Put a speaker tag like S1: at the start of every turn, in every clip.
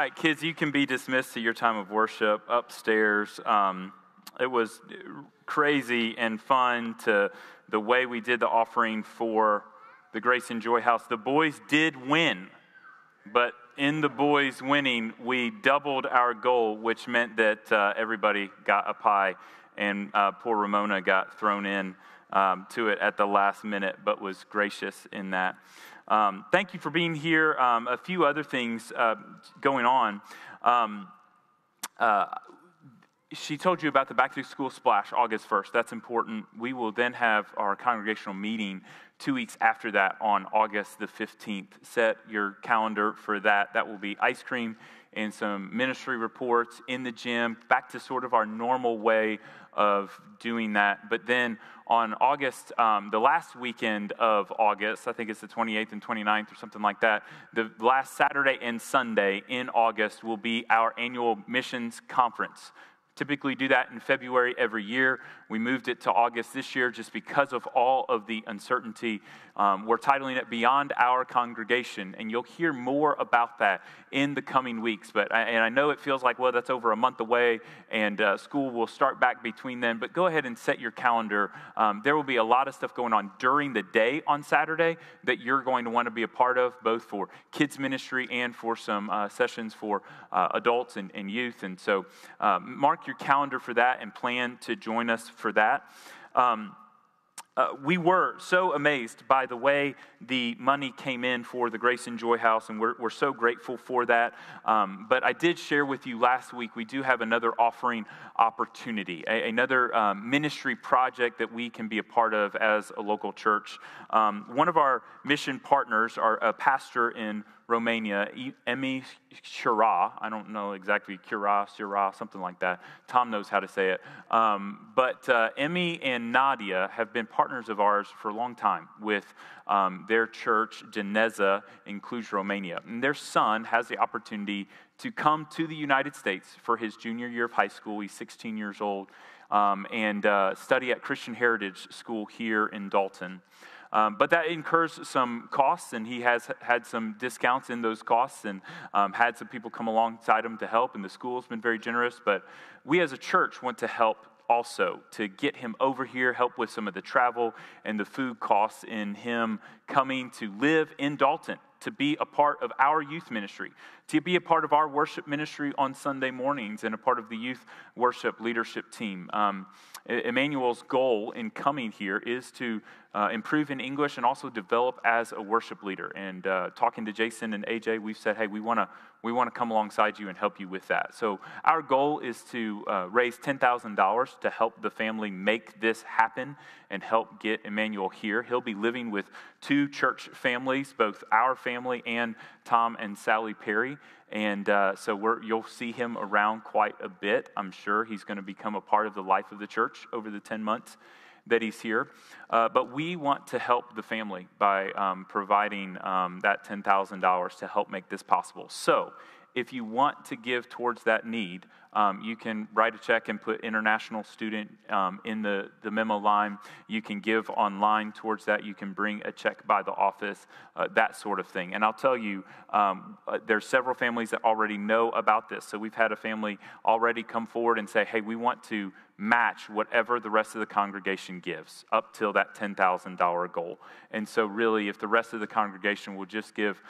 S1: All right, kids, you can be dismissed to your time of worship upstairs. Um, it was crazy and fun to the way we did the offering for the Grace and Joy House. The boys did win, but in the boys winning, we doubled our goal, which meant that uh, everybody got a pie, and uh, poor Ramona got thrown in um, to it at the last minute, but was gracious in that. Um, thank you for being here. Um, a few other things uh, going on. Um, uh, she told you about the back to school splash August 1st. That's important. We will then have our congregational meeting two weeks after that on August the 15th. Set your calendar for that. That will be ice cream and some ministry reports in the gym, back to sort of our normal way of doing that. But then on August, um, the last weekend of August, I think it's the 28th and 29th or something like that, the last Saturday and Sunday in August will be our annual missions conference typically do that in February every year. We moved it to August this year just because of all of the uncertainty. Um, we're titling it Beyond Our Congregation, and you'll hear more about that in the coming weeks. But I, and I know it feels like, well, that's over a month away, and uh, school will start back between then. But go ahead and set your calendar. Um, there will be a lot of stuff going on during the day on Saturday that you're going to want to be a part of, both for kids ministry and for some uh, sessions for uh, adults and, and, youth. And so, um, mark your calendar for that and plan to join us for that. Um, uh, we were so amazed by the way the money came in for the Grace and Joy House, and we're, we're so grateful for that. Um, but I did share with you last week, we do have another offering opportunity, a, another um, ministry project that we can be a part of as a local church. Um, one of our mission partners, our a pastor in Romania, Emmy Shira. I don't know exactly, Kira, Shira, something like that. Tom knows how to say it. Um, but uh, Emmy and Nadia have been partners of ours for a long time with um, their church, Geneza, in Cluj, Romania. And their son has the opportunity to come to the United States for his junior year of high school. He's 16 years old. Um, and uh, study at Christian Heritage School here in Dalton. Um, but that incurs some costs, and he has had some discounts in those costs and um, had some people come alongside him to help, and the school's been very generous. But we as a church want to help also to get him over here, help with some of the travel and the food costs in him coming to live in Dalton to be a part of our youth ministry, to be a part of our worship ministry on Sunday mornings, and a part of the youth worship leadership team. Um, Emmanuel's goal in coming here is to uh, improve in English and also develop as a worship leader. And uh, talking to Jason and AJ, we've said, hey, we want to we want to come alongside you and help you with that. So our goal is to uh, raise ten thousand dollars to help the family make this happen and help get Emmanuel here. He'll be living with two church families, both our family and Tom and Sally Perry. And uh, so you'll see him around quite a bit. I'm sure he's going to become a part of the life of the church over the 10 months that he's here. Uh, but we want to help the family by um, providing um, that $10,000 to help make this possible. So if you want to give towards that need, um, you can write a check and put international student um, in the, the memo line. You can give online towards that. You can bring a check by the office, uh, that sort of thing. And I'll tell you, um, uh, there's several families that already know about this. So we've had a family already come forward and say, hey, we want to match whatever the rest of the congregation gives up till that $10,000 goal. And so really if the rest of the congregation will just give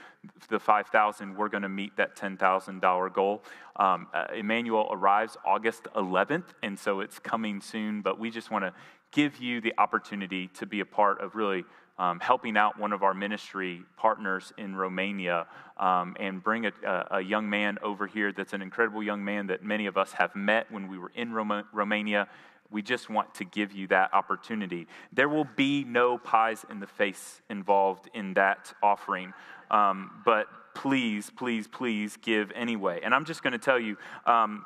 S1: the 5,000, we're going to meet that $10,000 goal. Um, uh, Emmanuel arrives August 11th, and so it's coming soon, but we just want to give you the opportunity to be a part of really um, helping out one of our ministry partners in Romania um, and bring a, a, young man over here that's an incredible young man that many of us have met when we were in Roma, Romania. We just want to give you that opportunity. There will be no pies in the face involved in that offering, um, but please, please, please give anyway. And I'm just going to tell you, um,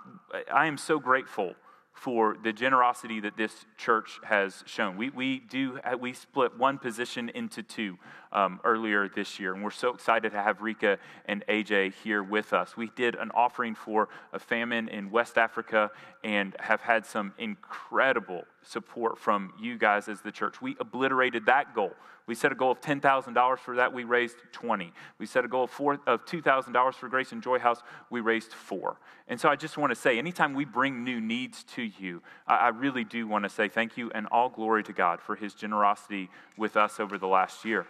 S1: I am so grateful for the generosity that this church has shown. We, we do we split one position into two um, earlier this year. And we're so excited to have Rika and AJ here with us. We did an offering for a famine in West Africa and have had some incredible support from you guys as the church. We obliterated that goal. We set a goal of $10,000 for that. We raised 20. We set a goal of, of $2,000 for Grace and Joy House. We raised four. And so I just want to say, anytime we bring new needs to you, I, I really do want to say thank you and all glory to God for his generosity with us over the last year.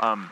S1: Um,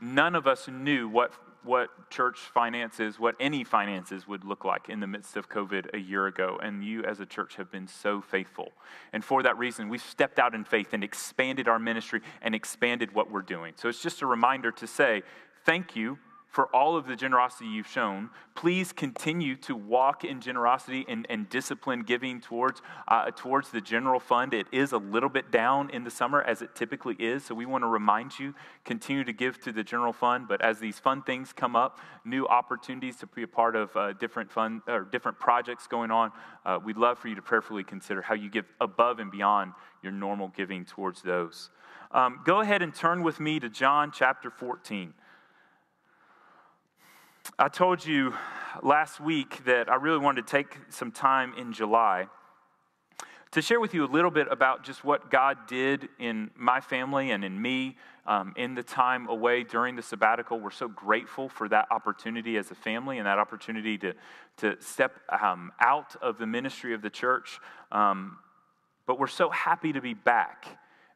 S1: none of us knew what what church finances, what any finances would look like in the midst of COVID a year ago. And you, as a church, have been so faithful. And for that reason, we've stepped out in faith and expanded our ministry and expanded what we're doing. So it's just a reminder to say, thank you for all of the generosity you've shown. Please continue to walk in generosity and, and discipline giving towards, uh, towards the general fund. It is a little bit down in the summer, as it typically is. So we want to remind you continue to give to the general fund. But as these fun things come up, new opportunities to be a part of uh, different fund or different projects going on, uh, we'd love for you to prayerfully consider how you give above and beyond your normal giving towards those. Um, go ahead and turn with me to John chapter 14. I told you last week that I really wanted to take some time in July to share with you a little bit about just what God did in my family and in me um, in the time away during the sabbatical. We're so grateful for that opportunity as a family and that opportunity to, to step um, out of the ministry of the church. Um, but we're so happy to be back.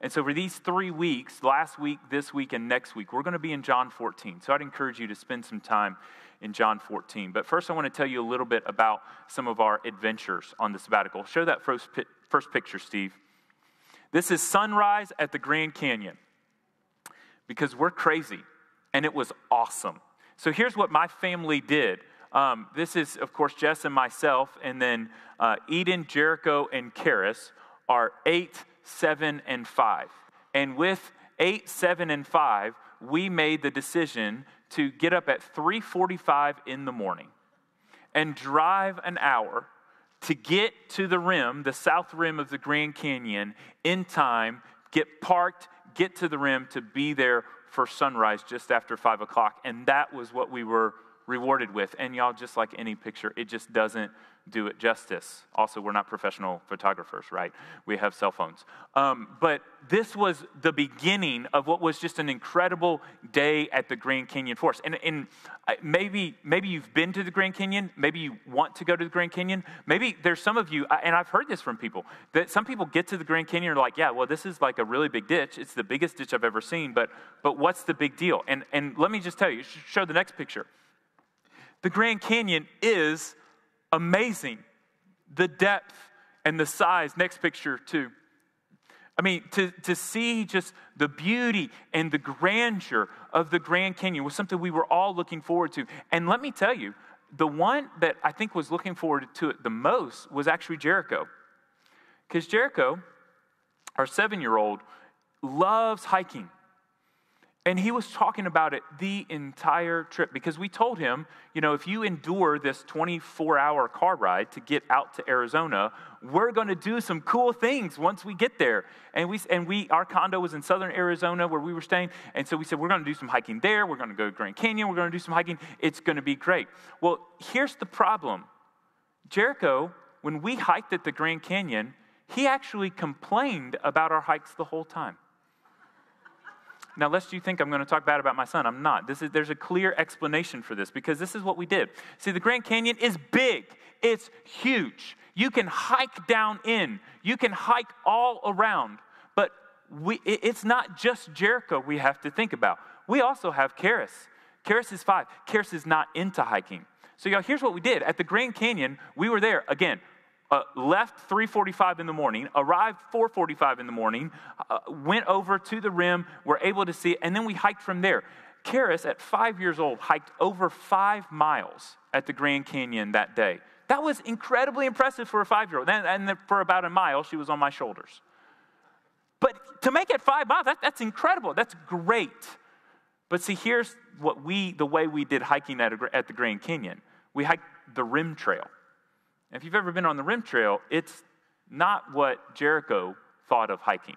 S1: And so, for these three weeks, last week, this week, and next week, we're going to be in John 14. So, I'd encourage you to spend some time in John 14. But first, I want to tell you a little bit about some of our adventures on the sabbatical. Show that first, first picture, Steve. This is sunrise at the Grand Canyon because we're crazy and it was awesome. So here's what my family did. Um, this is, of course, Jess and myself, and then uh, Eden, Jericho, and Karis are eight, seven, and five. And with eight, seven, and five, we made the decision to get up at 3:45 in the morning and drive an hour to get to the rim, the south rim of the Grand Canyon, in time, get parked, get to the rim to be there for sunrise just after five o'clock. And that was what we were rewarded with. And y'all, just like any picture, it just doesn't do it justice. Also, we're not professional photographers, right? We have cell phones. Um, but this was the beginning of what was just an incredible day at the Grand Canyon Forest. And, and maybe, maybe you've been to the Grand Canyon. Maybe you want to go to the Grand Canyon. Maybe there's some of you, and I've heard this from people, that some people get to the Grand Canyon and are like, yeah, well, this is like a really big ditch. It's the biggest ditch I've ever seen, but, but what's the big deal? And, and let me just tell you, show the next picture. The Grand Canyon is amazing. The depth and the size. Next picture, too. I mean, to, to see just the beauty and the grandeur of the Grand Canyon was something we were all looking forward to. And let me tell you, the one that I think was looking forward to it the most was actually Jericho. Because Jericho, our seven year old, loves hiking. And he was talking about it the entire trip because we told him, you know, if you endure this 24 hour car ride to get out to Arizona, we're going to do some cool things once we get there. And we, and we, our condo was in southern Arizona where we were staying. And so we said, we're going to do some hiking there. We're going to go to Grand Canyon. We're going to do some hiking. It's going to be great. Well, here's the problem Jericho, when we hiked at the Grand Canyon, he actually complained about our hikes the whole time. Now, lest you think I'm going to talk bad about my son, I'm not. Is, there's a clear explanation for this because this is what we did. See, the Grand Canyon is big, it's huge. You can hike down in, you can hike all around, but we, it's not just Jericho we have to think about. We also have Karis. Karis is five. Karis is not into hiking. So, y'all, here's what we did. At the Grand Canyon, we were there again uh, left 3:45 in the morning, arrived 4:45 in the morning, uh, went over to the rim, were able to see it, and then we hiked from there. Karis, at five years old, hiked over five miles at the Grand Canyon that day. That was incredibly impressive for a five-year-old. And, and for about a mile, she was on my shoulders. But to make it five miles, that, that's incredible. That's great. But see, here's what we, the way we did hiking at, a, at the Grand Canyon. We hiked the rim trail. If you've ever been on the rim trail, it's not what Jericho thought of hiking.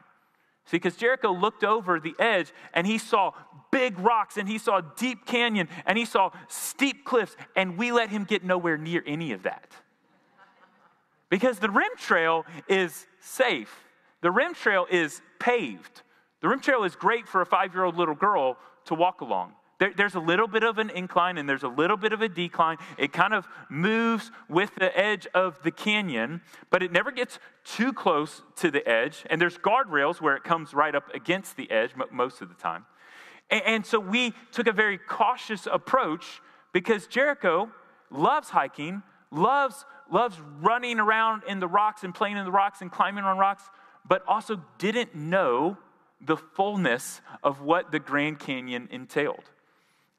S1: See, because Jericho looked over the edge and he saw big rocks and he saw deep canyon and he saw steep cliffs, and we let him get nowhere near any of that. Because the rim trail is safe, the rim trail is paved. The rim trail is great for a five year old little girl to walk along. There, there's a little bit of an incline and there's a little bit of a decline. It kind of moves with the edge of the canyon, but it never gets too close to the edge. And there's guardrails where it comes right up against the edge most of the time. And, and so we took a very cautious approach because Jericho loves hiking, loves, loves running around in the rocks and playing in the rocks and climbing on rocks, but also didn't know the fullness of what the Grand Canyon entailed.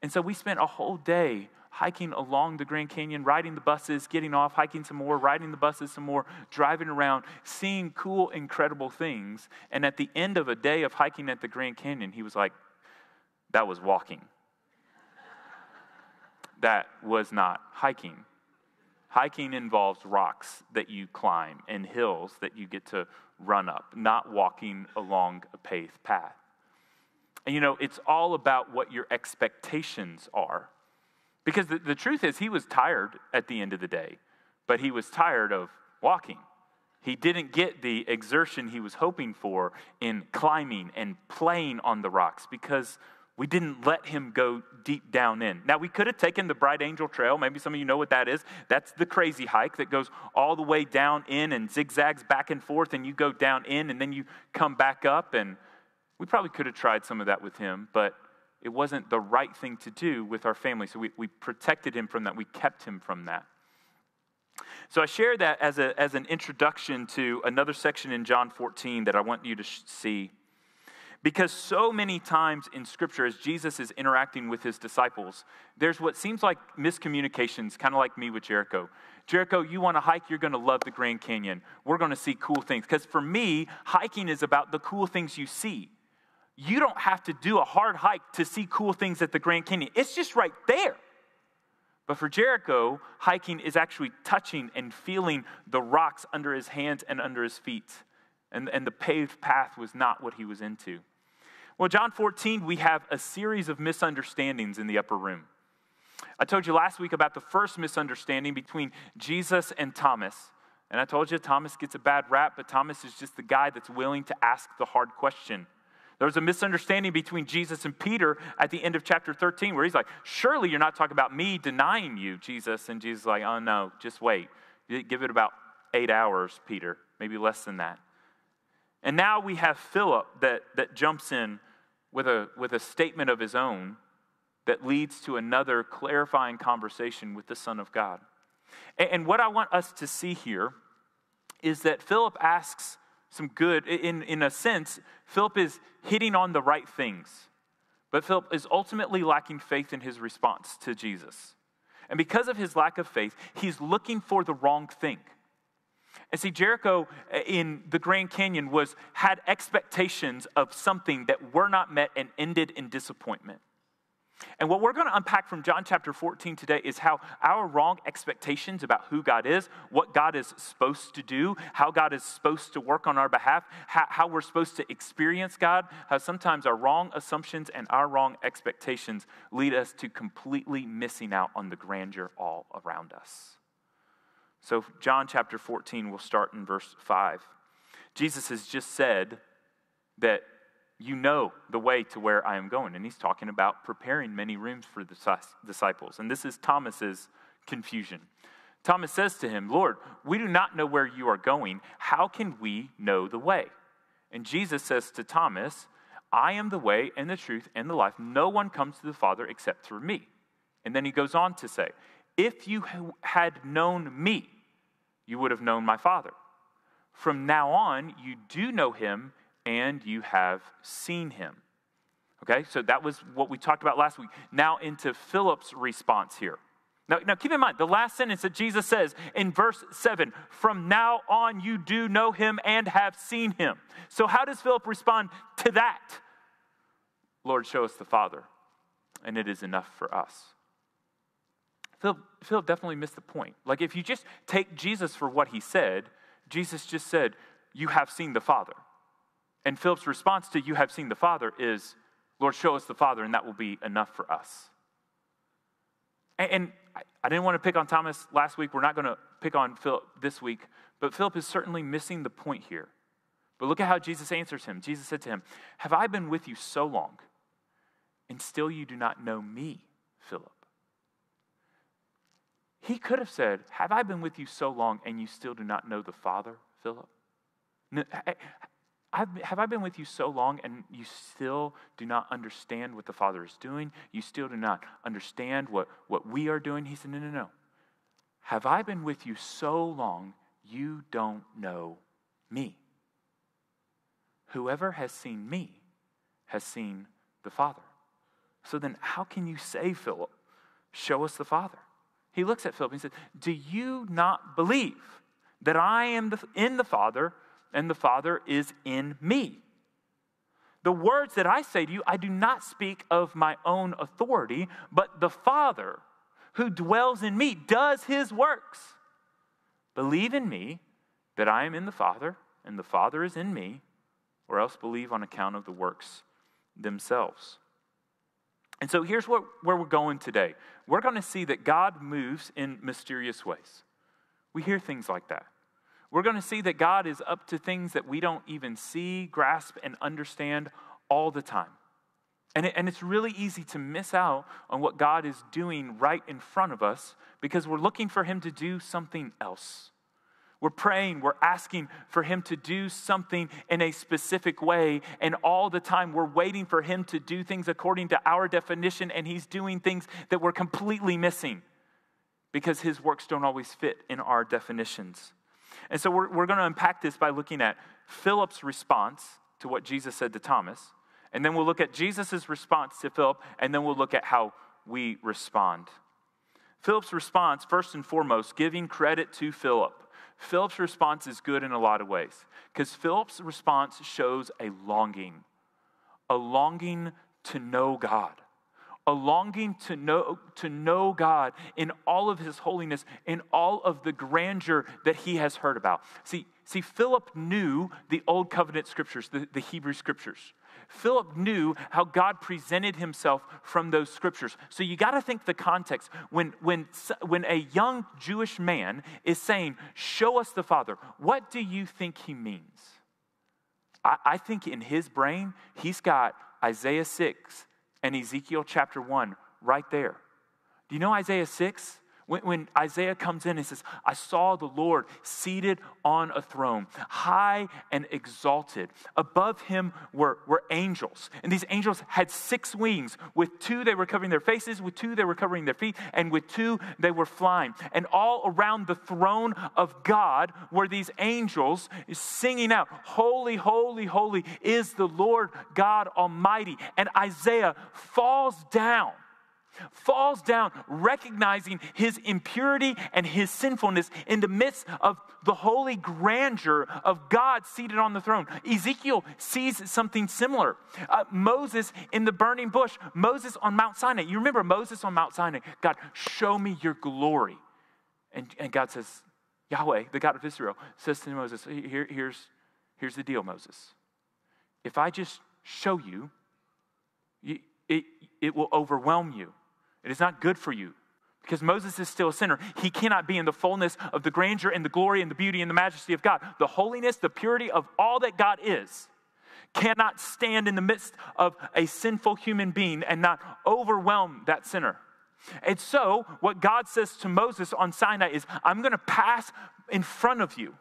S1: And so we spent a whole day hiking along the Grand Canyon, riding the buses, getting off, hiking some more, riding the buses some more, driving around, seeing cool, incredible things. And at the end of a day of hiking at the Grand Canyon, he was like, That was walking. that was not hiking. Hiking involves rocks that you climb and hills that you get to run up, not walking along a paved path. And you know, it's all about what your expectations are. Because the, the truth is, he was tired at the end of the day, but he was tired of walking. He didn't get the exertion he was hoping for in climbing and playing on the rocks because we didn't let him go deep down in. Now, we could have taken the Bright Angel Trail. Maybe some of you know what that is. That's the crazy hike that goes all the way down in and zigzags back and forth, and you go down in and then you come back up. And we probably could have tried some of that with him, but it wasn't the right thing to do with our family. So we, we protected him from that, we kept him from that. So I share that as, a, as an introduction to another section in John 14 that I want you to see. Because so many times in Scripture, as Jesus is interacting with his disciples, there's what seems like miscommunications, kind of like me with Jericho. Jericho, you want to hike, you're going to love the Grand Canyon. We're going to see cool things. Because for me, hiking is about the cool things you see. You don't have to do a hard hike to see cool things at the Grand Canyon, it's just right there. But for Jericho, hiking is actually touching and feeling the rocks under his hands and under his feet and, and the paved path was not what he was into. Well, John 14, we have a series of misunderstandings in the upper room. I told you last week about the first misunderstanding between Jesus and Thomas. And I told you Thomas gets a bad rap, but Thomas is just the guy that's willing to ask the hard question. There was a misunderstanding between Jesus and Peter at the end of chapter 13 where he's like, Surely you're not talking about me denying you, Jesus. And Jesus is like, Oh, no, just wait. Give it about eight hours, Peter, maybe less than that. And now we have Philip that, that jumps in with a, with a statement of his own that leads to another clarifying conversation with the Son of God. And, and what I want us to see here is that Philip asks some good, in, in a sense, Philip is hitting on the right things, but Philip is ultimately lacking faith in his response to Jesus. And because of his lack of faith, he's looking for the wrong thing. And see, Jericho uh, in the Grand Canyon was had expectations of something that were not met and ended in disappointment. And what we're going to unpack from John chapter 14 today is how our wrong expectations about who God is, what God is supposed to do, how God is supposed to work on our behalf, how, we're supposed to experience God, how sometimes our wrong assumptions and our wrong expectations lead us to completely missing out on the grandeur all around us. So, John chapter 14, we'll start in verse 5. Jesus has just said that you know the way to where I am going. And he's talking about preparing many rooms for the disciples. And this is Thomas's confusion. Thomas says to him, Lord, we do not know where you are going. How can we know the way? And Jesus says to Thomas, I am the way and the truth and the life. No one comes to the Father except through me. And then he goes on to say, if you had known me, you would have known my Father. From now on, you do know him and you have seen him. Okay, so that was what we talked about last week. Now, into Philip's response here. Now, now, keep in mind the last sentence that Jesus says in verse 7 From now on, you do know him and have seen him. So, how does Philip respond to that? Lord, show us the Father, and it is enough for us. Philip, Philip definitely missed the point. Like, if you just take Jesus for what he said, Jesus just said, You have seen the Father. And Philip's response to, You have seen the Father, is, Lord, show us the Father, and that will be enough for us. And, and I didn't want to pick on Thomas last week. We're not going to pick on Philip this week. But Philip is certainly missing the point here. But look at how Jesus answers him. Jesus said to him, Have I been with you so long, and still you do not know me, Philip? He could have said, Have I been with you so long, and you still do not know the Father, Philip? I've, have I been with you so long and you still do not understand what the Father is doing? You still do not understand what, what we are doing? He said, No, no, no. Have I been with you so long you don't know me? Whoever has seen me has seen the Father. So then, how can you say, Philip, show us the Father? He looks at Philip and says, Do you not believe that I am the, in the Father? And the Father is in me. The words that I say to you, I do not speak of my own authority, but the Father who dwells in me does his works. Believe in me that I am in the Father and the Father is in me, or else believe on account of the works themselves. And so here's what, where we're going today. We're going to see that God moves in mysterious ways. We hear things like that. We're going to see that God is up to things that we don't even see, grasp, and understand all the time. And, it, and it's really easy to miss out on what God is doing right in front of us because we're looking for Him to do something else. We're praying, we're asking for Him to do something in a specific way, and all the time we're waiting for Him to do things according to our definition, and He's doing things that we're completely missing because His works don't always fit in our definitions. And so we're, we're going to unpack this by looking at Philip's response to what Jesus said to Thomas. And then we'll look at Jesus' response to Philip, and then we'll look at how we respond. Philip's response, first and foremost, giving credit to Philip. Philip's response is good in a lot of ways because Philip's response shows a longing, a longing to know God a longing to know, to know God in all of his holiness, in all of the grandeur that he has heard about. See, see Philip knew the Old Covenant scriptures, the, the Hebrew scriptures. Philip knew how God presented himself from those scriptures. So you got to think the context. When, when, when a young Jewish man is saying, Show us the Father, what do you think he means? I, I think in his brain, he's got Isaiah 6 and Ezekiel chapter 1 right there. Do you know Isaiah 6? When, when, Isaiah comes in and says, I saw the Lord seated on a throne, high and exalted. Above him were, were angels. And these angels had six wings. With two, they were covering their faces. With two, they were covering their feet. And with two, they were flying. And all around the throne of God were these angels singing out, Holy, holy, holy is the Lord God Almighty. And Isaiah falls down falls down, recognizing his impurity and his sinfulness in the midst of the holy grandeur of God seated on the throne. Ezekiel sees something similar. Uh, Moses in the burning bush, Moses on Mount Sinai. You remember Moses on Mount Sinai? God, show me your glory. And, and God says, Yahweh, the God of Israel, says to Moses, Here, here's, here's the deal, Moses. If I just show you, it, it will overwhelm you. It is not good for you because Moses is still a sinner. He cannot be in the fullness of the grandeur and the glory and the beauty and the majesty of God. The holiness, the purity of all that God is cannot stand in the midst of a sinful human being and not overwhelm that sinner. And so, what God says to Moses on Sinai is, I'm going to pass in front of you.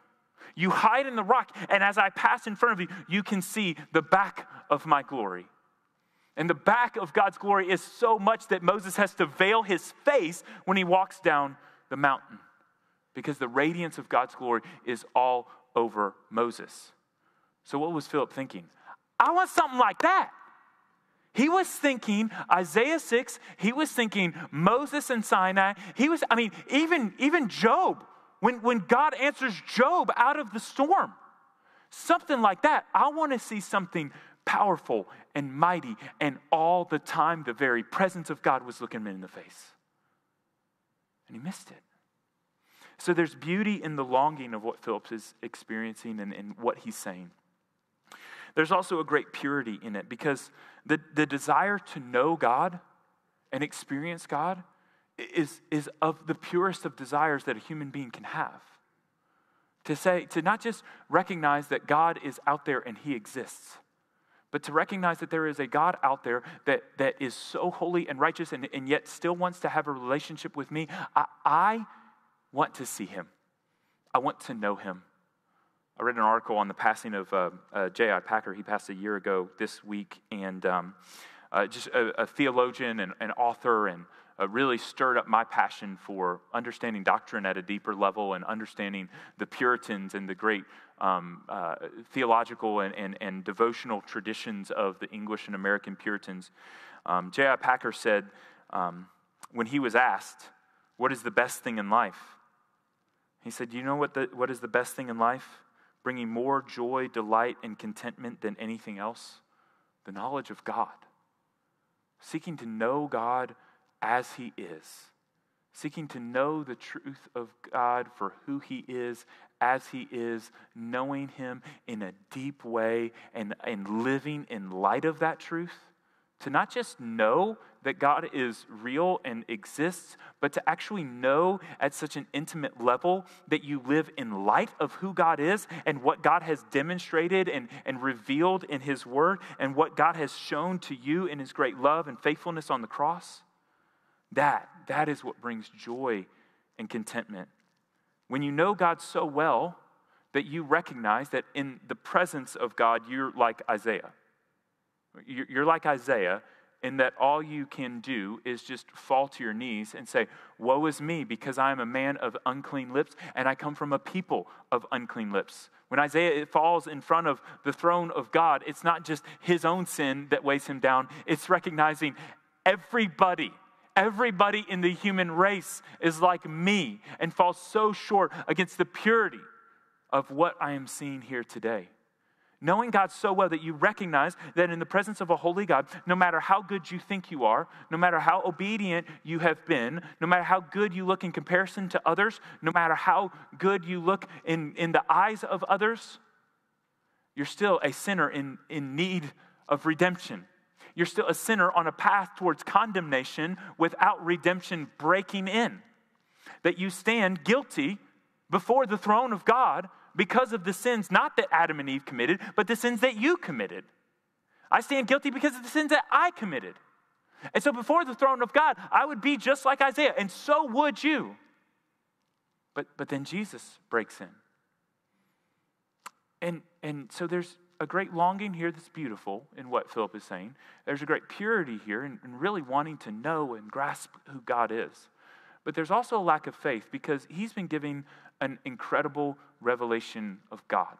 S1: You hide in the rock, and as I pass in front of you, you can see the back of my glory. And the back of God's glory is so much that Moses has to veil his face when he walks down the mountain because the radiance of God's glory is all over Moses. So, what was Philip thinking? I want something like that. He was thinking Isaiah 6, he was thinking Moses and Sinai. He was, I mean, even, even Job, when, when God answers Job out of the storm, something like that. I want to see something powerful and mighty, and all the time the very presence of God was looking him in the face. And he missed it. So there's beauty in the longing of what Philip's is experiencing and, and what he's saying. there's also a great purity in it because the, the desire to know God and experience God is, is of the purest of desires that a human being can have. To say, to not just recognize that God is out there and he exists, but to recognize that there is a God out there that, that is so holy and righteous and, and yet still wants to have a relationship with me. I, I want to see him, I want to know him. I read an article on the passing of uh, uh, J.I. Packer. He passed a year ago this week, and um, uh, just a, a, theologian and an author, and uh, really stirred up my passion for understanding doctrine at a deeper level and understanding the Puritans and the great um, uh, theological and, and, and, devotional traditions of the English and American Puritans. Um, J.I. Packer said um, when he was asked, What is the best thing in life? He said, You know what, the, what is the best thing in life? Bringing more joy, delight, and contentment than anything else? The knowledge of God. Seeking to know God as He is seeking to know the truth of God for who He is as He is, knowing Him in a deep way and, and living in light of that truth. To not just know that God is real and exists, but to actually know at such an intimate level that you live in light of who God is and what God has demonstrated and, and revealed in His Word and what God has shown to you in His great love and faithfulness on the cross. That, that is what brings joy and contentment. When you know God so well that you recognize that in the presence of God, you're like Isaiah. You're like Isaiah in that all you can do is just fall to your knees and say, Woe is me, because I am a man of unclean lips, and I come from a people of unclean lips. When Isaiah falls in front of the throne of God, it's not just his own sin that weighs him down, it's recognizing everybody Everybody in the human race is like me and falls so short against the purity of what I am seeing here today. Knowing God so well that you recognize that in the presence of a holy God, no matter how good you think you are, no matter how obedient you have been, no matter how good you look in comparison to others, no matter how good you look in, in the eyes of others, you're still a sinner in, in need of redemption you're still a sinner on a path towards condemnation without redemption breaking in. That you stand guilty before the throne of God because of the sins not that Adam and Eve committed, but the sins that you committed. I stand guilty because of the sins that I committed. And so before the throne of God, I would be just like Isaiah, and so would you. But, but then Jesus breaks in. And, and so there's a great longing here that's beautiful in what Philip is saying. There's a great purity here and really wanting to know and grasp who God is. But there's also a lack of faith because he's been giving an incredible revelation of God.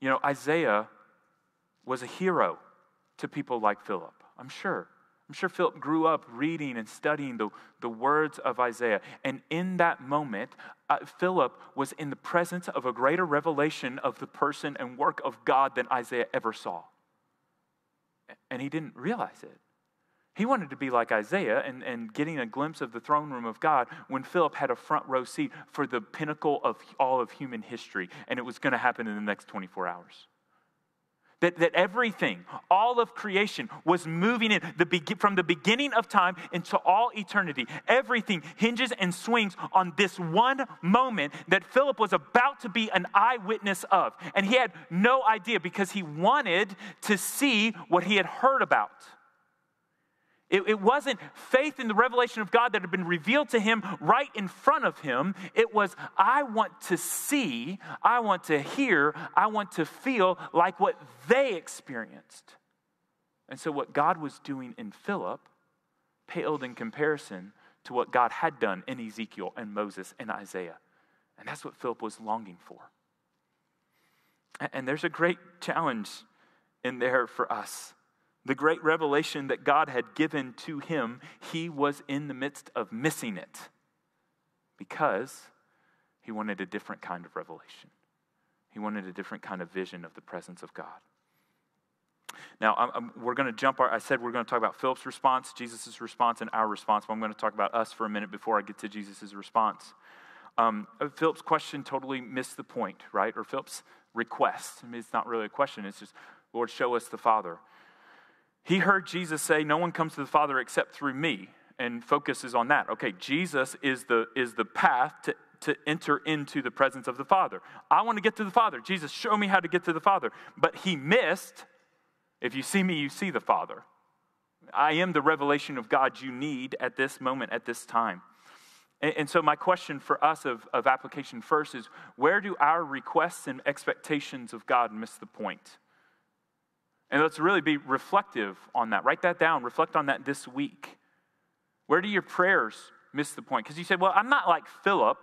S1: You know, Isaiah was a hero to people like Philip, I'm sure. I'm sure Philip grew up reading and studying the, the words of Isaiah. And in that moment, uh, Philip was in the presence of a greater revelation of the person and work of God than Isaiah ever saw. And he didn't realize it. He wanted to be like Isaiah and, and getting a glimpse of the throne room of God when Philip had a front row seat for the pinnacle of all of human history, and it was going to happen in the next 24 hours. That, that everything, all of creation was moving in the from the beginning of time into all eternity. Everything hinges and swings on this one moment that Philip was about to be an eyewitness of. And he had no idea because he wanted to see what he had heard about. It, it, wasn't faith in the revelation of God that had been revealed to him right in front of him. It was, I want to see, I want to hear, I want to feel like what they experienced. And so, what God was doing in Philip paled in comparison to what God had done in Ezekiel and Moses and Isaiah. And that's what Philip was longing for. And there's a great challenge in there for us the great revelation that God had given to him, he was in the midst of missing it because he wanted a different kind of revelation. He wanted a different kind of vision of the presence of God. Now, I'm, I'm, we're going to jump. Our, I said we're going to talk about Philip's response, Jesus' response, and our response, but I'm going to talk about us for a minute before I get to Jesus' response. Um, Philip's question totally missed the point, right? Or Philip's request. I mean, it's not really a question, it's just, Lord, show us the Father. He heard Jesus say, No one comes to the Father except through me, and focuses on that. Okay, Jesus is the, is the path to, to enter into the presence of the Father. I want to get to the Father. Jesus, show me how to get to the Father. But he missed, if you see me, you see the Father. I am the revelation of God you need at this moment, at this time. And, and so, my question for us of, of application first is where do our requests and expectations of God miss the point? And let's really be reflective on that. Write that down. Reflect on that this week. Where do your prayers miss the point? Because you said, well, I'm not like Philip.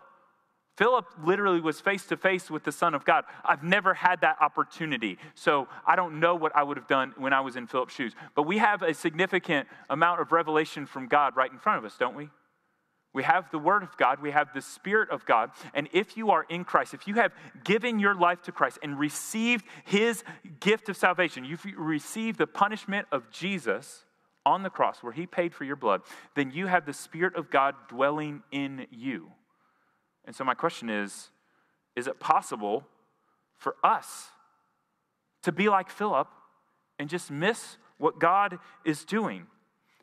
S1: Philip literally was face to face with the Son of God. I've never had that opportunity. So I don't know what I would have done when I was in Philip's shoes. But we have a significant amount of revelation from God right in front of us, don't we? We have the Word of God, we have the Spirit of God. And if you are in Christ, if you have given your life to Christ and received His gift of salvation, you've received the punishment of Jesus on the cross where He paid for your blood, then you have the Spirit of God dwelling in you. And so, my question is is it possible for us to be like Philip and just miss what God is doing?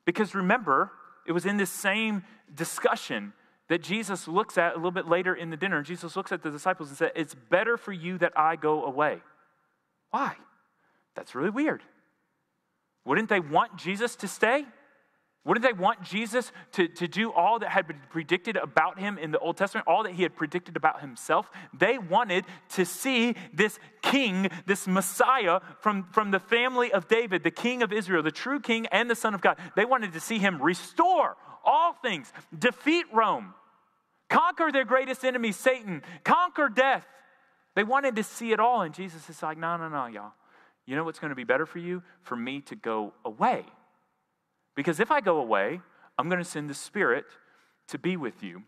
S1: Because remember, it was in this same discussion that Jesus looks at a little bit later in the dinner. Jesus looks at the disciples and said, It's better for you that I go away. Why? That's really weird. Wouldn't they want Jesus to stay? Wouldn't they want Jesus to, to do all that had been predicted about him in the Old Testament, all that he had predicted about himself? They wanted to see this king, this Messiah from, from the family of David, the king of Israel, the true king and the Son of God. They wanted to see him restore all things, defeat Rome, conquer their greatest enemy, Satan, conquer death. They wanted to see it all. And Jesus is like, no, no, no, y'all. You know what's going to be better for you? For me to go away. Because if I go away, I'm going to send the Spirit to be with you.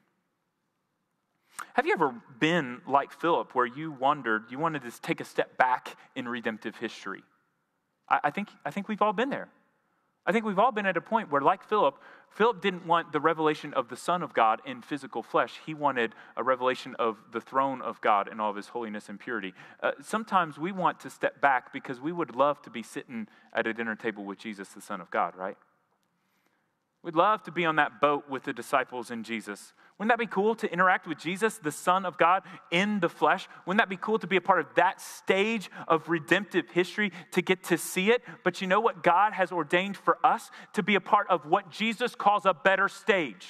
S1: Have you ever been like Philip, where you wondered, you wanted to take a step back in redemptive history? I, I, think, I think we've all been there. I think we've all been at a point where, like Philip, Philip didn't want the revelation of the Son of God in physical flesh. He wanted a revelation of the throne of God and all of his holiness and purity. Uh, sometimes we want to step back because we would love to be sitting at a dinner table with Jesus, the Son of God, right? We'd love to be on that boat with the disciples and Jesus. Wouldn't that be cool to interact with Jesus, the Son of God, in the flesh? Wouldn't that be cool to be a part of that stage of redemptive history to get to see it? But you know what God has ordained for us? To be a part of what Jesus calls a better stage.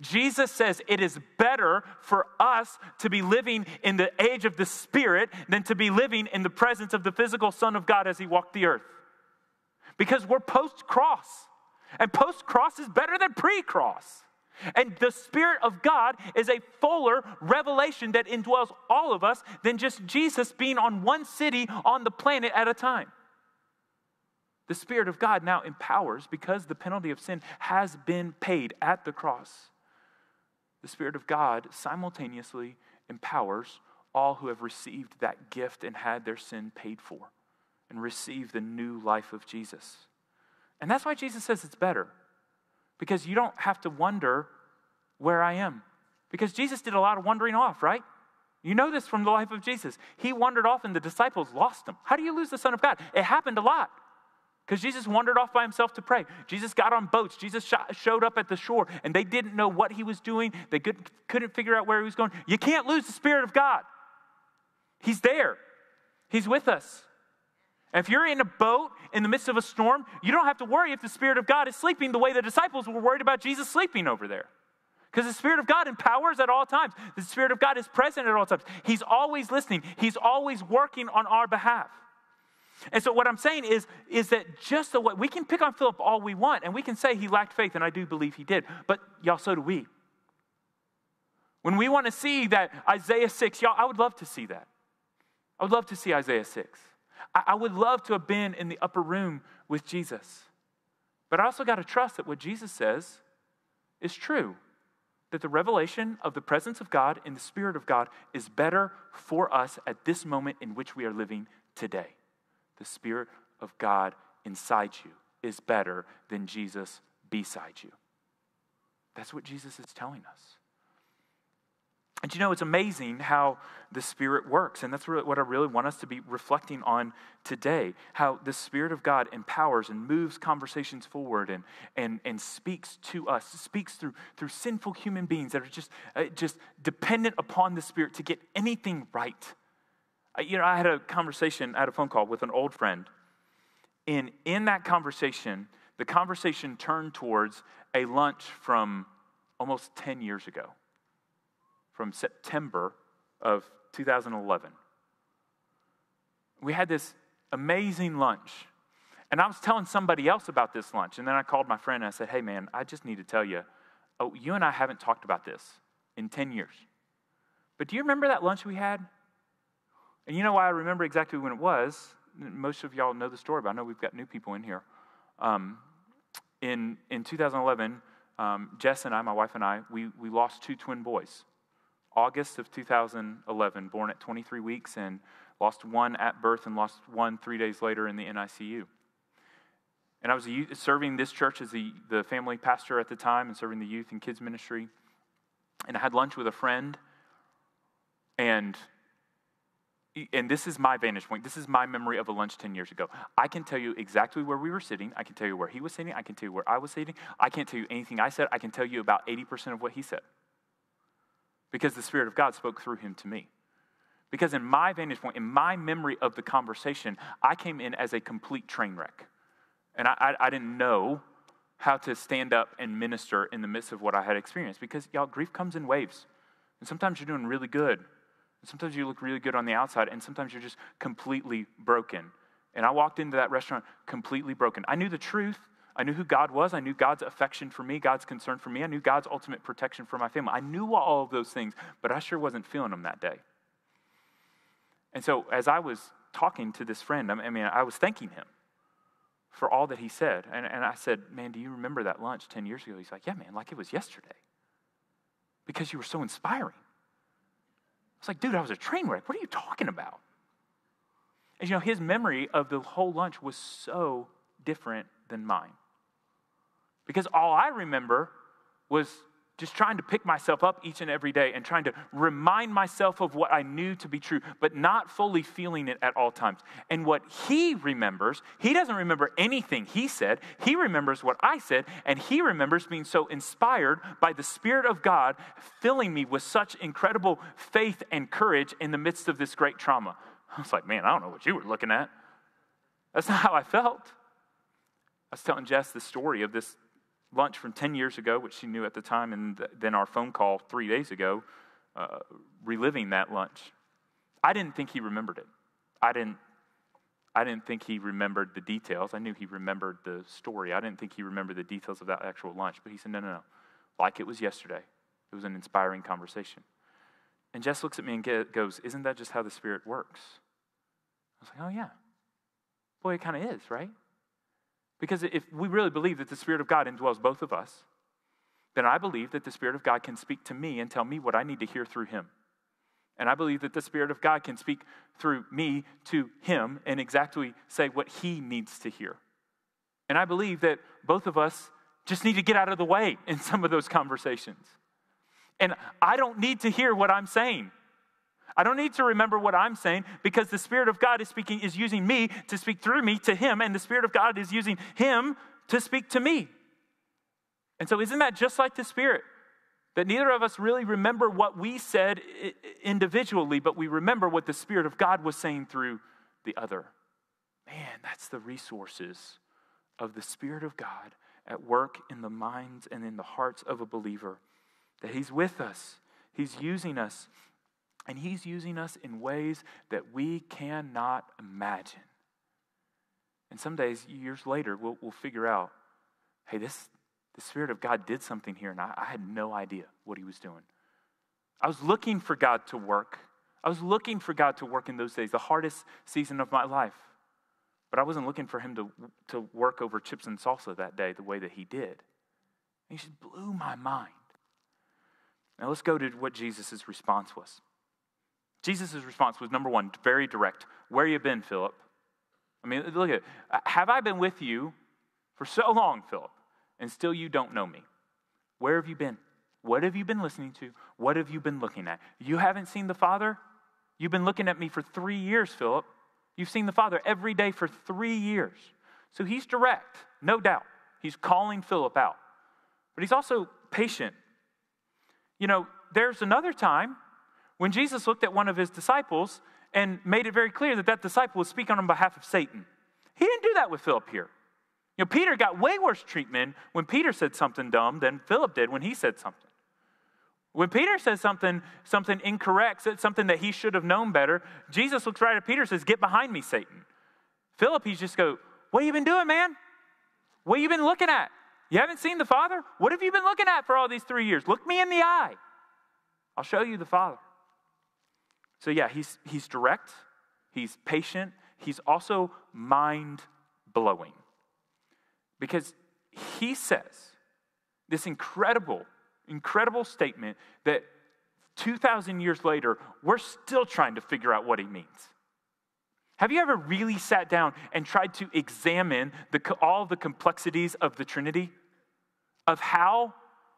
S1: Jesus says it is better for us to be living in the age of the Spirit than to be living in the presence of the physical Son of God as He walked the earth. Because we're post cross. And post cross is better than pre cross. And the Spirit of God is a fuller revelation that indwells all of us than just Jesus being on one city on the planet at a time. The Spirit of God now empowers because the penalty of sin has been paid at the cross. The Spirit of God simultaneously empowers all who have received that gift and had their sin paid for and received the new life of Jesus. And that's why Jesus says it's better. Because you don't have to wonder where I am. Because Jesus did a lot of wandering off, right? You know this from the life of Jesus. He wandered off and the disciples lost him. How do you lose the Son of God? It happened a lot. Because Jesus wandered off by himself to pray. Jesus got on boats. Jesus showed up at the shore, and they didn't know what he was doing. They couldn't figure out where he was going. You can't lose the Spirit of God. He's there, He's with us. If you're in a boat in the midst of a storm, you don't have to worry if the Spirit of God is sleeping the way the disciples were worried about Jesus sleeping over there. Because the Spirit of God empowers at all times. The Spirit of God is present at all times. He's always listening, He's always working on our behalf. And so, what I'm saying is, is that just the way we can pick on Philip all we want, and we can say he lacked faith, and I do believe he did, but y'all, so do we. When we want to see that Isaiah 6, y'all, I would love to see that. I would love to see Isaiah 6. I, would love to have been in the upper room with Jesus. But I also got to trust that what Jesus says is true. That the revelation of the presence of God and the Spirit of God is better for us at this moment in which we are living today. The Spirit of God inside you is better than Jesus beside you. That's what Jesus is telling us. And you know, it's amazing how the Spirit works. And that's what I really want us to be reflecting on today how the Spirit of God empowers and moves conversations forward and, and, and speaks to us, speaks through, through sinful human beings that are just, uh, just dependent upon the Spirit to get anything right. You know, I had a conversation, I had a phone call with an old friend. And in that conversation, the conversation turned towards a lunch from almost 10 years ago from September of 2011. We had this amazing lunch. And I was telling somebody else about this lunch. And then I called my friend and I said, Hey, man, I just need to tell you, oh, you and I haven't talked about this in 10 years. But do you remember that lunch we had? And you know why I remember exactly when it was? Most of y'all know the story, but I know we've got new people in here. Um, in, in 2011, um, Jess and I, my wife and I, we, we lost two twin boys. August of 2011, born at 23 weeks, and lost one at birth and lost one three days later in the NICU. And I was serving this church as the, the family pastor at the time and serving the youth and kids ministry. And I had lunch with a friend, and and this is my vantage point. This is my memory of a lunch 10 years ago. I can tell you exactly where we were sitting. I can tell you where he was sitting. I can tell you where I was sitting. I can't tell you anything I said. I can tell you about 80% of what he said because the Spirit of God spoke through him to me. Because in my vantage point, in my memory of the conversation, I came in as a complete train wreck. And I, I, I didn't know how to stand up and minister in the midst of what I had experienced. Because, y'all, grief comes in waves. And sometimes you're doing really good. And sometimes you look really good on the outside, and sometimes you're just completely broken. And I walked into that restaurant completely broken. I knew the truth, I knew who God was. I knew God's affection for me, God's concern for me. I knew God's ultimate protection for my family. I knew all of those things, but I sure wasn't feeling them that day. And so, as I was talking to this friend, I mean, I was thanking him for all that he said. And, and I said, Man, do you remember that lunch 10 years ago? He's like, Yeah, man, like it was yesterday. Because you were so inspiring. I was like, Dude, I was a train wreck. What are you talking about? And you know, his memory of the whole lunch was so different than mine. Because all I remember was just trying to pick myself up each and every day and trying to remind myself of what I knew to be true, but not fully feeling it at all times. And what he remembers, he doesn't remember anything he said. He remembers what I said, and he remembers being so inspired by the Spirit of God filling me with such incredible faith and courage in the midst of this great trauma. I was like, man, I don't know what you were looking at. That's not how I felt. I was telling Jess the story of this lunch from 10 years ago, which she knew at the time, and then our phone call three days ago, uh, reliving that lunch. I didn't think he remembered it. I didn't, I didn't think he remembered the details. I knew he remembered the story. I didn't think he remembered the details of that actual lunch. But he said, no, no, no. Like it was yesterday. It was an inspiring conversation. And Jess looks at me and goes, Isn't that just how the Spirit works? I was like, Oh, yeah. Boy, it kind of is, right? Because if we really believe that the Spirit of God indwells both of us, then I believe that the Spirit of God can speak to me and tell me what I need to hear through Him. And I believe that the Spirit of God can speak through me to Him and exactly say what He needs to hear. And I believe that both of us just need to get out of the way in some of those conversations. And I don't need to hear what I'm saying. I don't need to remember what I'm saying because the Spirit of God is speaking, is using me to speak through me to Him, and the Spirit of God is using Him to speak to me. And so, isn't that just like the Spirit? That neither of us really remember what we said individually, but we remember what the Spirit of God was saying through the other. Man, that's the resources of the Spirit of God at work in the minds and in the hearts of a believer. That He's with us, He's using us and He's using us in ways that we cannot imagine. And some days, years later, we'll, we'll figure out hey, this, the Spirit of God did something here, and I, I had no idea what He was doing. I was looking for God to work. I was looking for God to work in those days, the hardest season of my life. But I wasn't looking for Him to, to work over chips and salsa that day the way that He did. And He just blew my mind. Now let's go to what Jesus' response was. Jesus' response was number one, very direct. Where you been, Philip? I mean, look at it. Have I been with you for so long, Philip, and still you don't know me? Where have you been? What have you been listening to? What have you been looking at? You haven't seen the Father? You've been looking at me for three years, Philip. You've seen the Father every day for three years. So he's direct, no doubt. He's calling Philip out. But he's also patient. You know, there's another time when Jesus looked at one of his disciples and made it very clear that that disciple was speaking on behalf of Satan. He didn't do that with Philip here. You know, Peter got way worse treatment when Peter said something dumb than Philip did when he said something. When Peter says something, something incorrect, something that he should have known better, Jesus looks right at Peter and says, Get behind me, Satan. Philip, he's just go, What you been doing, man? What you been looking at? You haven't seen the Father? What have you been looking at for all these three years? Look me in the eye. I'll show you the Father. So, yeah, he's, he's direct, he's patient, he's also mind blowing. Because he says this incredible, incredible statement that 2,000 years later, we're still trying to figure out what he means. Have you ever really sat down and tried to examine the, all the complexities of the Trinity? Of how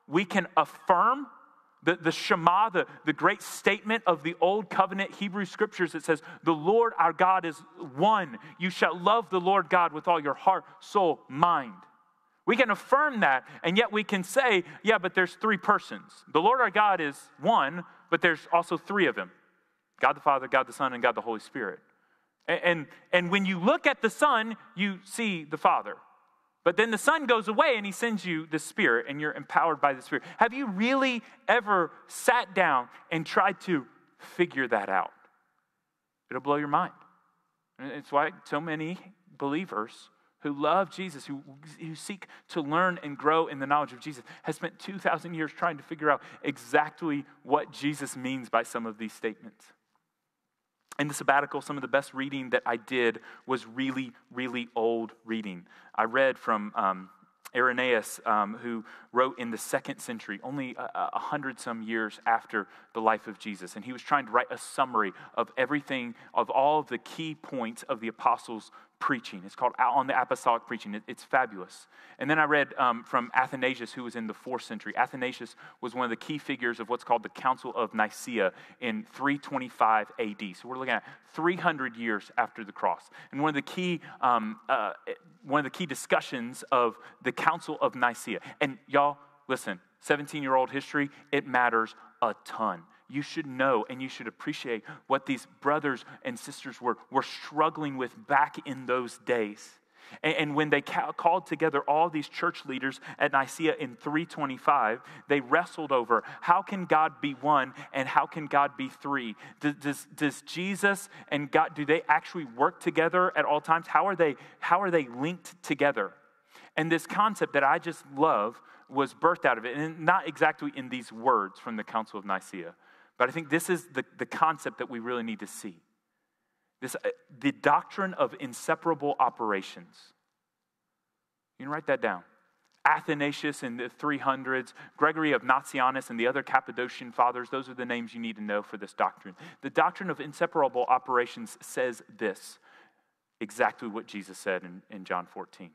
S1: we can affirm the, the Shema, the, the great statement of the Old Covenant Hebrew scriptures it says, The Lord our God is one. You shall love the Lord God with all your heart, soul, mind. We can affirm that, and yet we can say, Yeah, but there's three persons. The Lord our God is one, but there's also three of them God the Father, God the Son, and God the Holy Spirit. And, and, and when you look at the Son, you see the Father. But then the Son goes away and He sends you the Spirit, and you're empowered by the Spirit. Have you really ever sat down and tried to figure that out? It'll blow your mind. It's why so many believers who love Jesus, who, who seek to learn and grow in the knowledge of Jesus, has spent 2,000 years trying to figure out exactly what Jesus means by some of these statements in the sabbatical, some of the best reading that I did was really, really old reading. I read from um, Irenaeus, um, who wrote in the second century, only a, a, hundred some years after the life of Jesus. And he was trying to write a summary of everything, of all of the key points of the apostles' preaching. It's called On the Apostolic Preaching. It's fabulous. And then I read um, from Athanasius, who was in the fourth century. Athanasius was one of the key figures of what's called the Council of Nicaea in 325 AD. So we're looking at 300 years after the cross. And one of the key, um, uh, one of the key discussions of the Council of Nicaea. And y'all, listen, 17 year old history, it matters a ton you should know and you should appreciate what these brothers and sisters were, were struggling with back in those days. And, and when they ca- called together all these church leaders at Nicaea in 325, they wrestled over how can God be one and how can God be three? Does, does, does Jesus and God, do they actually work together at all times? How are they, how are they linked together? And this concept that I just love was birthed out of it, and not exactly in these words from the Council of Nicaea, but I think this is the, the concept that we really need to see. This, uh, the doctrine of inseparable operations. You can write that down. Athanasius in the 300s, Gregory of Nazianzus, and the other Cappadocian fathers, those are the names you need to know for this doctrine. The doctrine of inseparable operations says this exactly what Jesus said in, in John 14.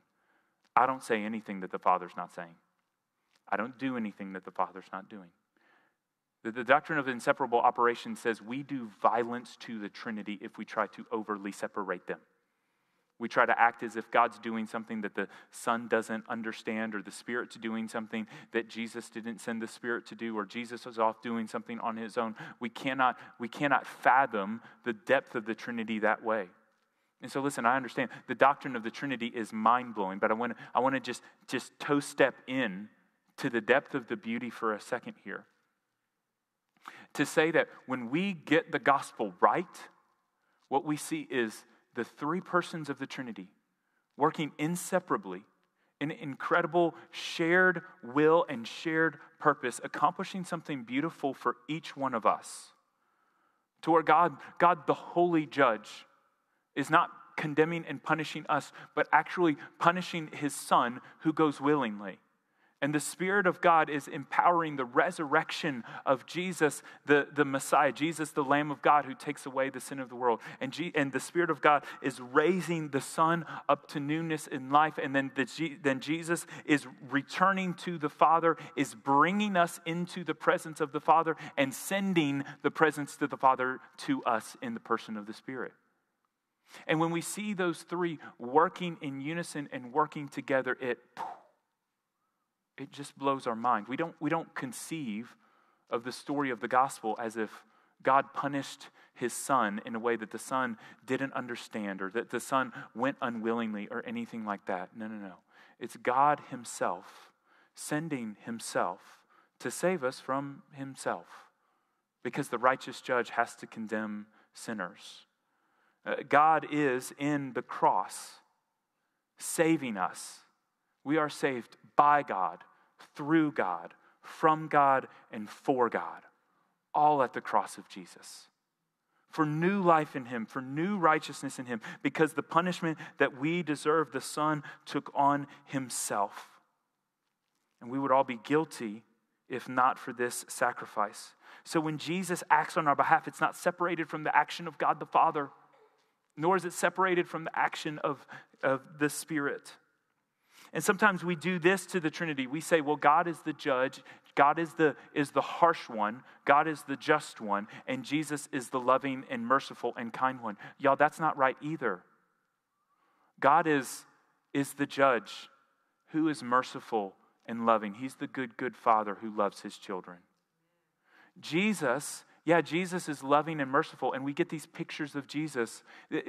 S1: I don't say anything that the Father's not saying, I don't do anything that the Father's not doing. The, doctrine of inseparable operation says we do violence to the Trinity if we try to overly separate them. We try to act as if God's doing something that the Son doesn't understand, or the Spirit's doing something that Jesus didn't send the Spirit to do, or Jesus is off doing something on his own. We cannot, we cannot fathom the depth of the Trinity that way. And so, listen, I understand the doctrine of the Trinity is mind blowing, but I want to I want to just, just toe step in to the depth of the beauty for a second here to say that when we get the gospel right, what we see is the three persons of the Trinity working inseparably in incredible shared will and shared purpose, accomplishing something beautiful for each one of us. To where God, God the holy judge, is not condemning and punishing us, but actually punishing his son who goes willingly. And the Spirit of God is empowering the resurrection of Jesus, the, the Messiah, Jesus, the Lamb of God who takes away the sin of the world. And, G, and the Spirit of God is raising the Son up to newness in life. And then, the, then Jesus is returning to the Father, is bringing us into the presence of the Father, and sending the presence to the Father to us in the person of the Spirit. And when we see those three working in unison and working together, it it just blows our mind. We don't, we don't conceive of the story of the gospel as if God punished his son in a way that the son didn't understand or that the son went unwillingly or anything like that. No, no, no. It's God himself sending himself to save us from himself because the righteous judge has to condemn sinners. Uh, God is in the cross saving us we are saved by God, through God, from God, and for God, all at the cross of Jesus. For new life in Him, for new righteousness in Him, because the punishment that we deserve, the Son took on Himself. And we would all be guilty if not for this sacrifice. So when Jesus acts on our behalf, it's not separated from the action of God the Father, nor is it separated from the action of, of the Spirit. And sometimes we do this to the Trinity. We say, well, God is the judge, God is the, is the harsh one, God is the just one, and Jesus is the loving and merciful and kind one. Y'all, that's not right either. God is, is the judge who is merciful and loving. He's the good, good father who loves his children. Jesus, yeah, Jesus is loving and merciful, and we get these pictures of Jesus,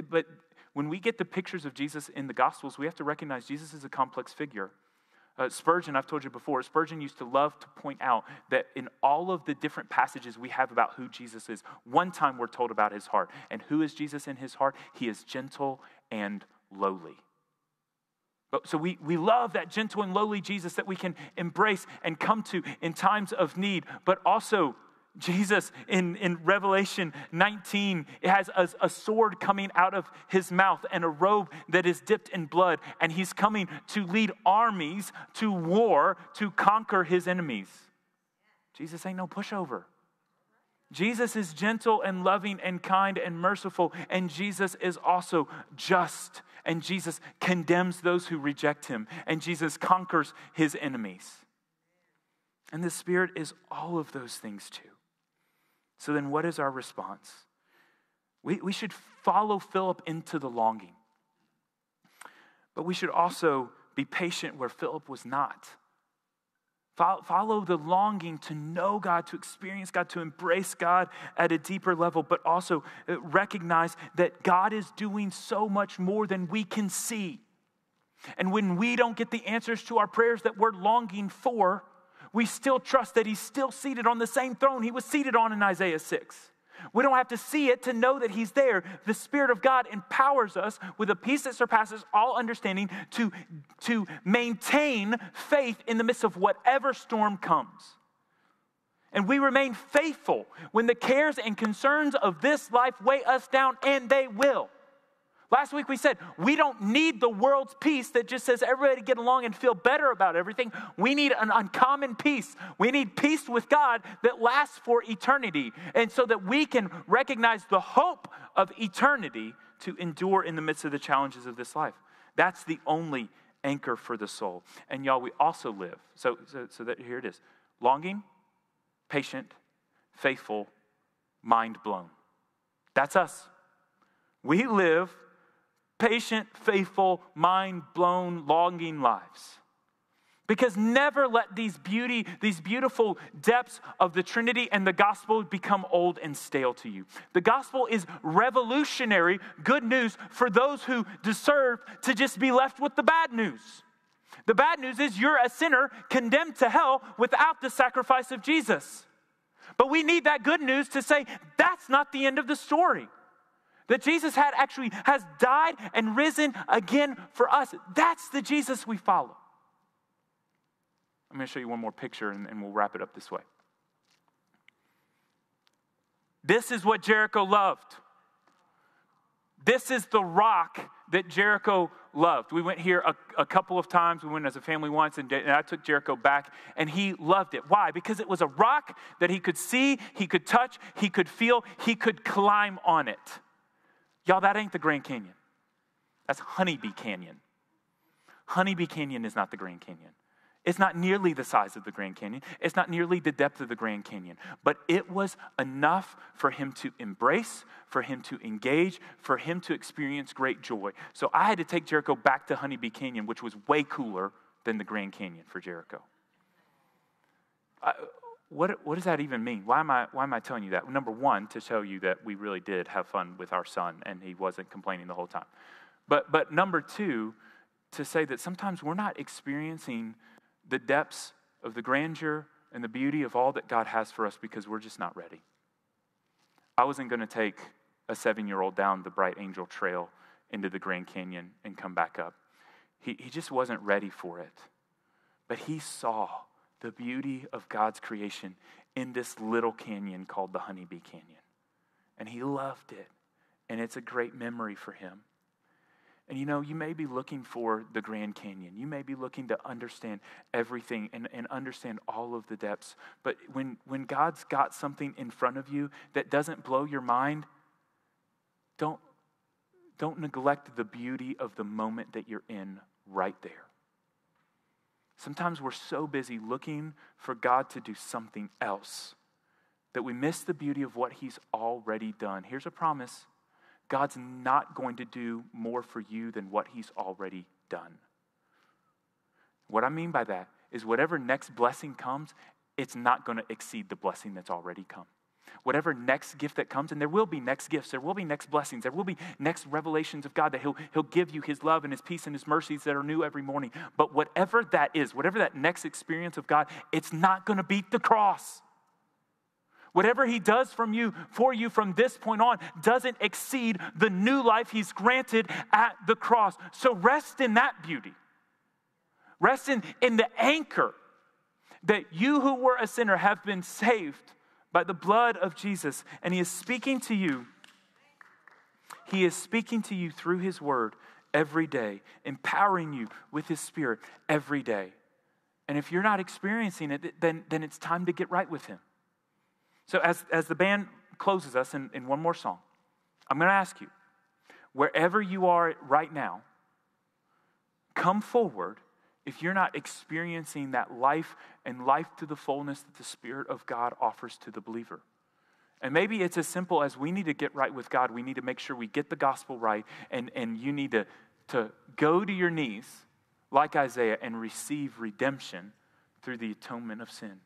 S1: but when we get the pictures of Jesus in the Gospels, we have to recognize Jesus is a complex figure. Uh, Spurgeon, I've told you before, Spurgeon used to love to point out that in all of the different passages we have about who Jesus is, one time we're told about his heart. And who is Jesus in his heart? He is gentle and lowly. So we, we love that gentle and lowly Jesus that we can embrace and come to in times of need, but also Jesus in, in Revelation 19 has a, a, sword coming out of his mouth and a robe that is dipped in blood, and he's coming to lead armies to war to conquer his enemies. Jesus ain't no pushover. Jesus is gentle and loving and kind and merciful, and Jesus is also just, and Jesus condemns those who reject him, and Jesus conquers his enemies. And the Spirit is all of those things too. So then, what is our response? We, we should follow Philip into the longing. But we should also be patient where Philip was not. Follow the longing to know God, to experience God, to embrace God at a deeper level, but also uh, recognize that God is doing so much more than we can see. And when we don't get the answers to our prayers that we're longing for, we still trust that he's still seated on the same throne he was seated on in Isaiah 6. We don't have to see it to know that He's there. The Spirit of God empowers us with a peace that surpasses all understanding to, to maintain faith in the midst of whatever storm comes. And we remain faithful when the cares and concerns of this life weigh us down, and they will. Last week we said we don't need the world's peace that just says everybody get along and feel better about everything. We need an uncommon peace. We need peace with God that lasts for eternity. And so that we can recognize the hope of eternity to endure in the midst of the challenges of this life. That's the only anchor for the soul. And y'all, we also live. So, so, so that here it is longing, patient, faithful, mind blown. That's us. We live patient, faithful, mind blown, longing lives. Because never let these beauty, these beautiful depths of the Trinity and the gospel become old and stale to you. The gospel is revolutionary good news for those who deserve to just be left with the bad news. The bad news is you're a sinner condemned to hell without the sacrifice of Jesus. But we need that good news to say that's not the end of the story. That Jesus had actually has died and risen again for us. That's the Jesus we follow. I'm going to show you one more picture and, and we'll wrap it up this way. This is what Jericho loved. This is the rock that Jericho loved. We went here a, a couple of times. We went as a family once, and, and I took Jericho back, and he loved it. Why? Because it was a rock that he could see, he could touch, he could feel, he could climb on it. Y'all, that ain't the Grand Canyon. That's Honeybee Canyon. Honeybee Canyon is not the Grand Canyon. It's not nearly the size of the Grand Canyon. It's not nearly the depth of the Grand Canyon. But it was enough for him to embrace, for him to engage, for him to experience great joy. So I had to take Jericho back to Honeybee Canyon, which was way cooler than the Grand Canyon for Jericho. I, what, what does that even mean? Why am, I, why am I telling you that? Number one, to show you that we really did have fun with our son and he wasn't complaining the whole time. But, but number two, to say that sometimes we're not experiencing the depths of the grandeur and the beauty of all that God has for us because we're just not ready. I wasn't going to take a seven year old down the Bright Angel Trail into the Grand Canyon and come back up. He, he just wasn't ready for it. But he saw the beauty of God's creation in this little canyon called the Honeybee Canyon. And he loved it. And it's a great memory for him. And you know, you may be looking for the Grand Canyon. You may be looking to understand everything and, and understand all of the depths. But when, when God's got something in front of you that doesn't blow your mind, don't, don't neglect the beauty of the moment that you're in right there. Sometimes we're so busy looking for God to do something else that we miss the beauty of what He's already done. Here's a promise God's not going to do more for you than what He's already done. What I mean by that is whatever next blessing comes, it's not going to exceed the blessing that's already come. Whatever next gift that comes, and there will be next gifts, there will be next blessings, there will be next revelations of God that He'll, he'll give you His love and His peace and His mercies that are new every morning. But whatever that is, whatever that next experience of God, it's not going to beat the cross. Whatever he does from you for you from this point on doesn't exceed the new life he's granted at the cross. So rest in that beauty. Rest in, in the anchor that you who were a sinner have been saved by the blood of Jesus. And he is speaking to you. He is speaking to you through his word every day, empowering you with his spirit every day. And if you're not experiencing it, then, then it's time to get right with him. So, as, as the band closes us in, in one more song, I'm going to ask you wherever you are right now, come forward if you're not experiencing that life and life to the fullness that the Spirit of God offers to the believer. And maybe it's as simple as we need to get right with God. We need to make sure we get the gospel right, and, and you need to, to go to your knees, like Isaiah, and receive redemption through the atonement of sin.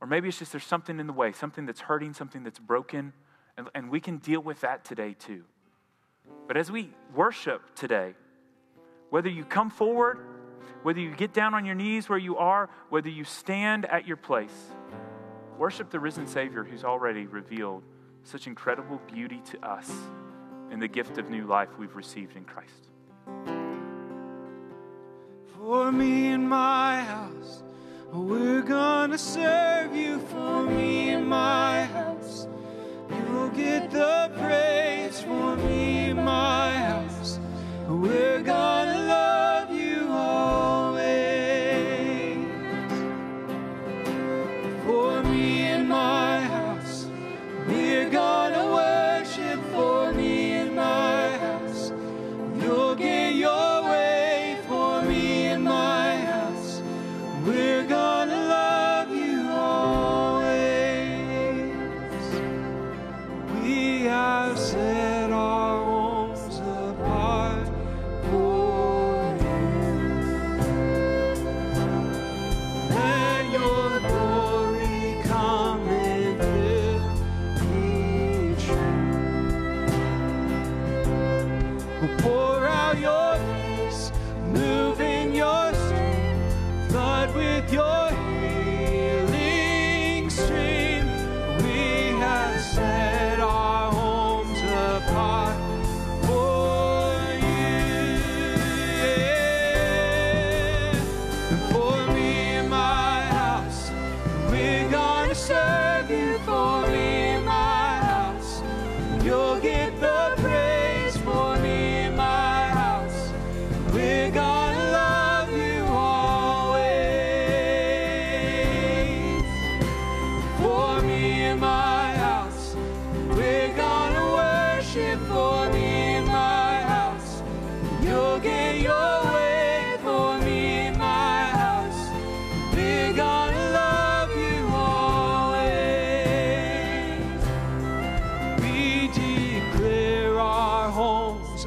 S1: Or maybe it's just there's something in the way, something that's hurting, something that's broken, and, and we can deal with that today too. But as we worship today, whether you come forward, whether you get down on your knees where you are, whether you stand at your place, worship the risen Savior who's already revealed such incredible beauty to us in the gift of new life we've received in Christ.
S2: For me and my house we're gonna serve you for me and my house. You'll get the praise for me and my house. We're gonna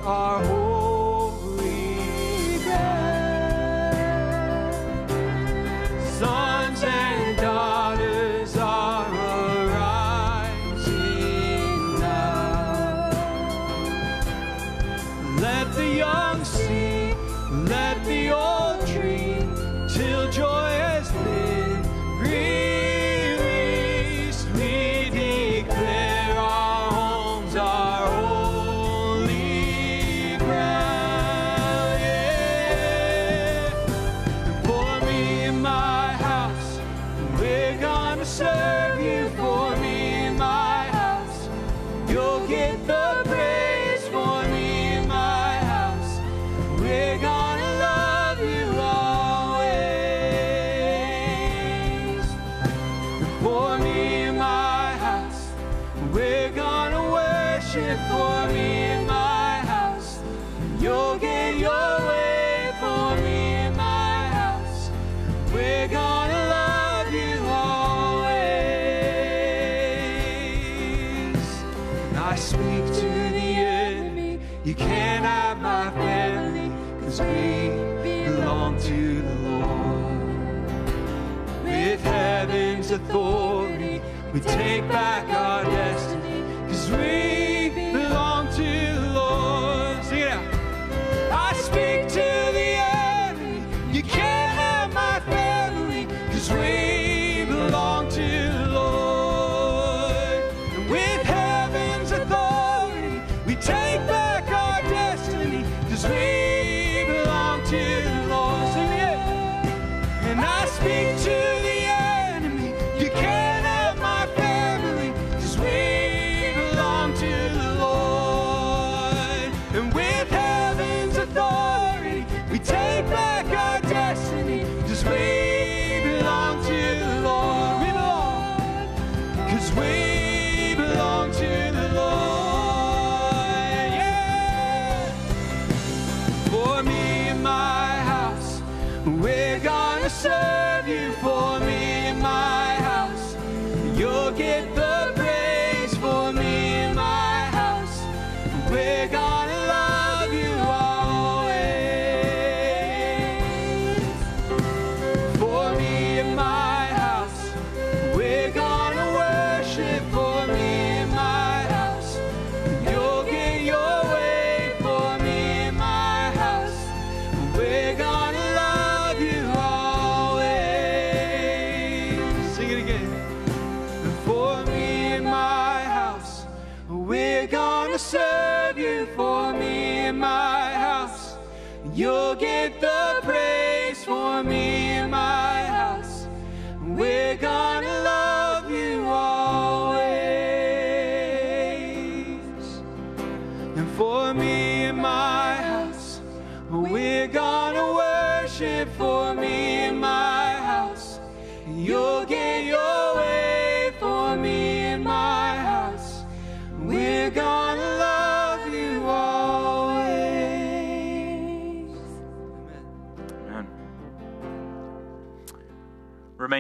S2: our home.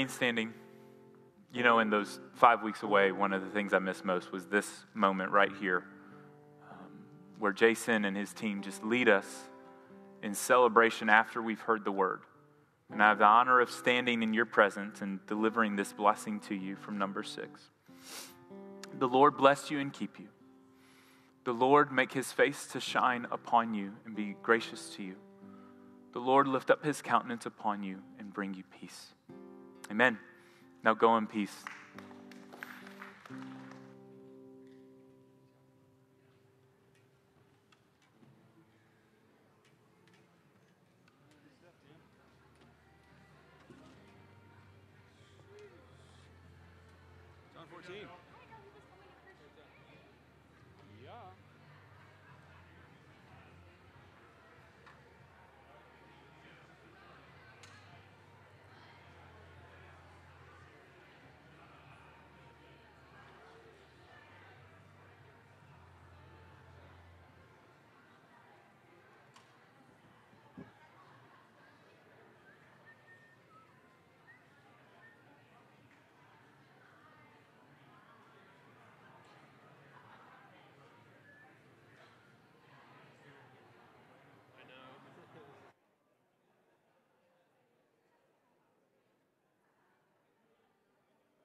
S2: remain standing. You know, in those five weeks away, one of the things I miss most was this moment right here um, where Jason and his team just lead us in celebration after we've heard the word. And I have the honor of standing in your presence and delivering this blessing to you from number six. The Lord bless you and keep you. The Lord make his face to shine upon you and be gracious to you. The Lord lift up his countenance upon you and bring you peace. Amen. Now go in peace.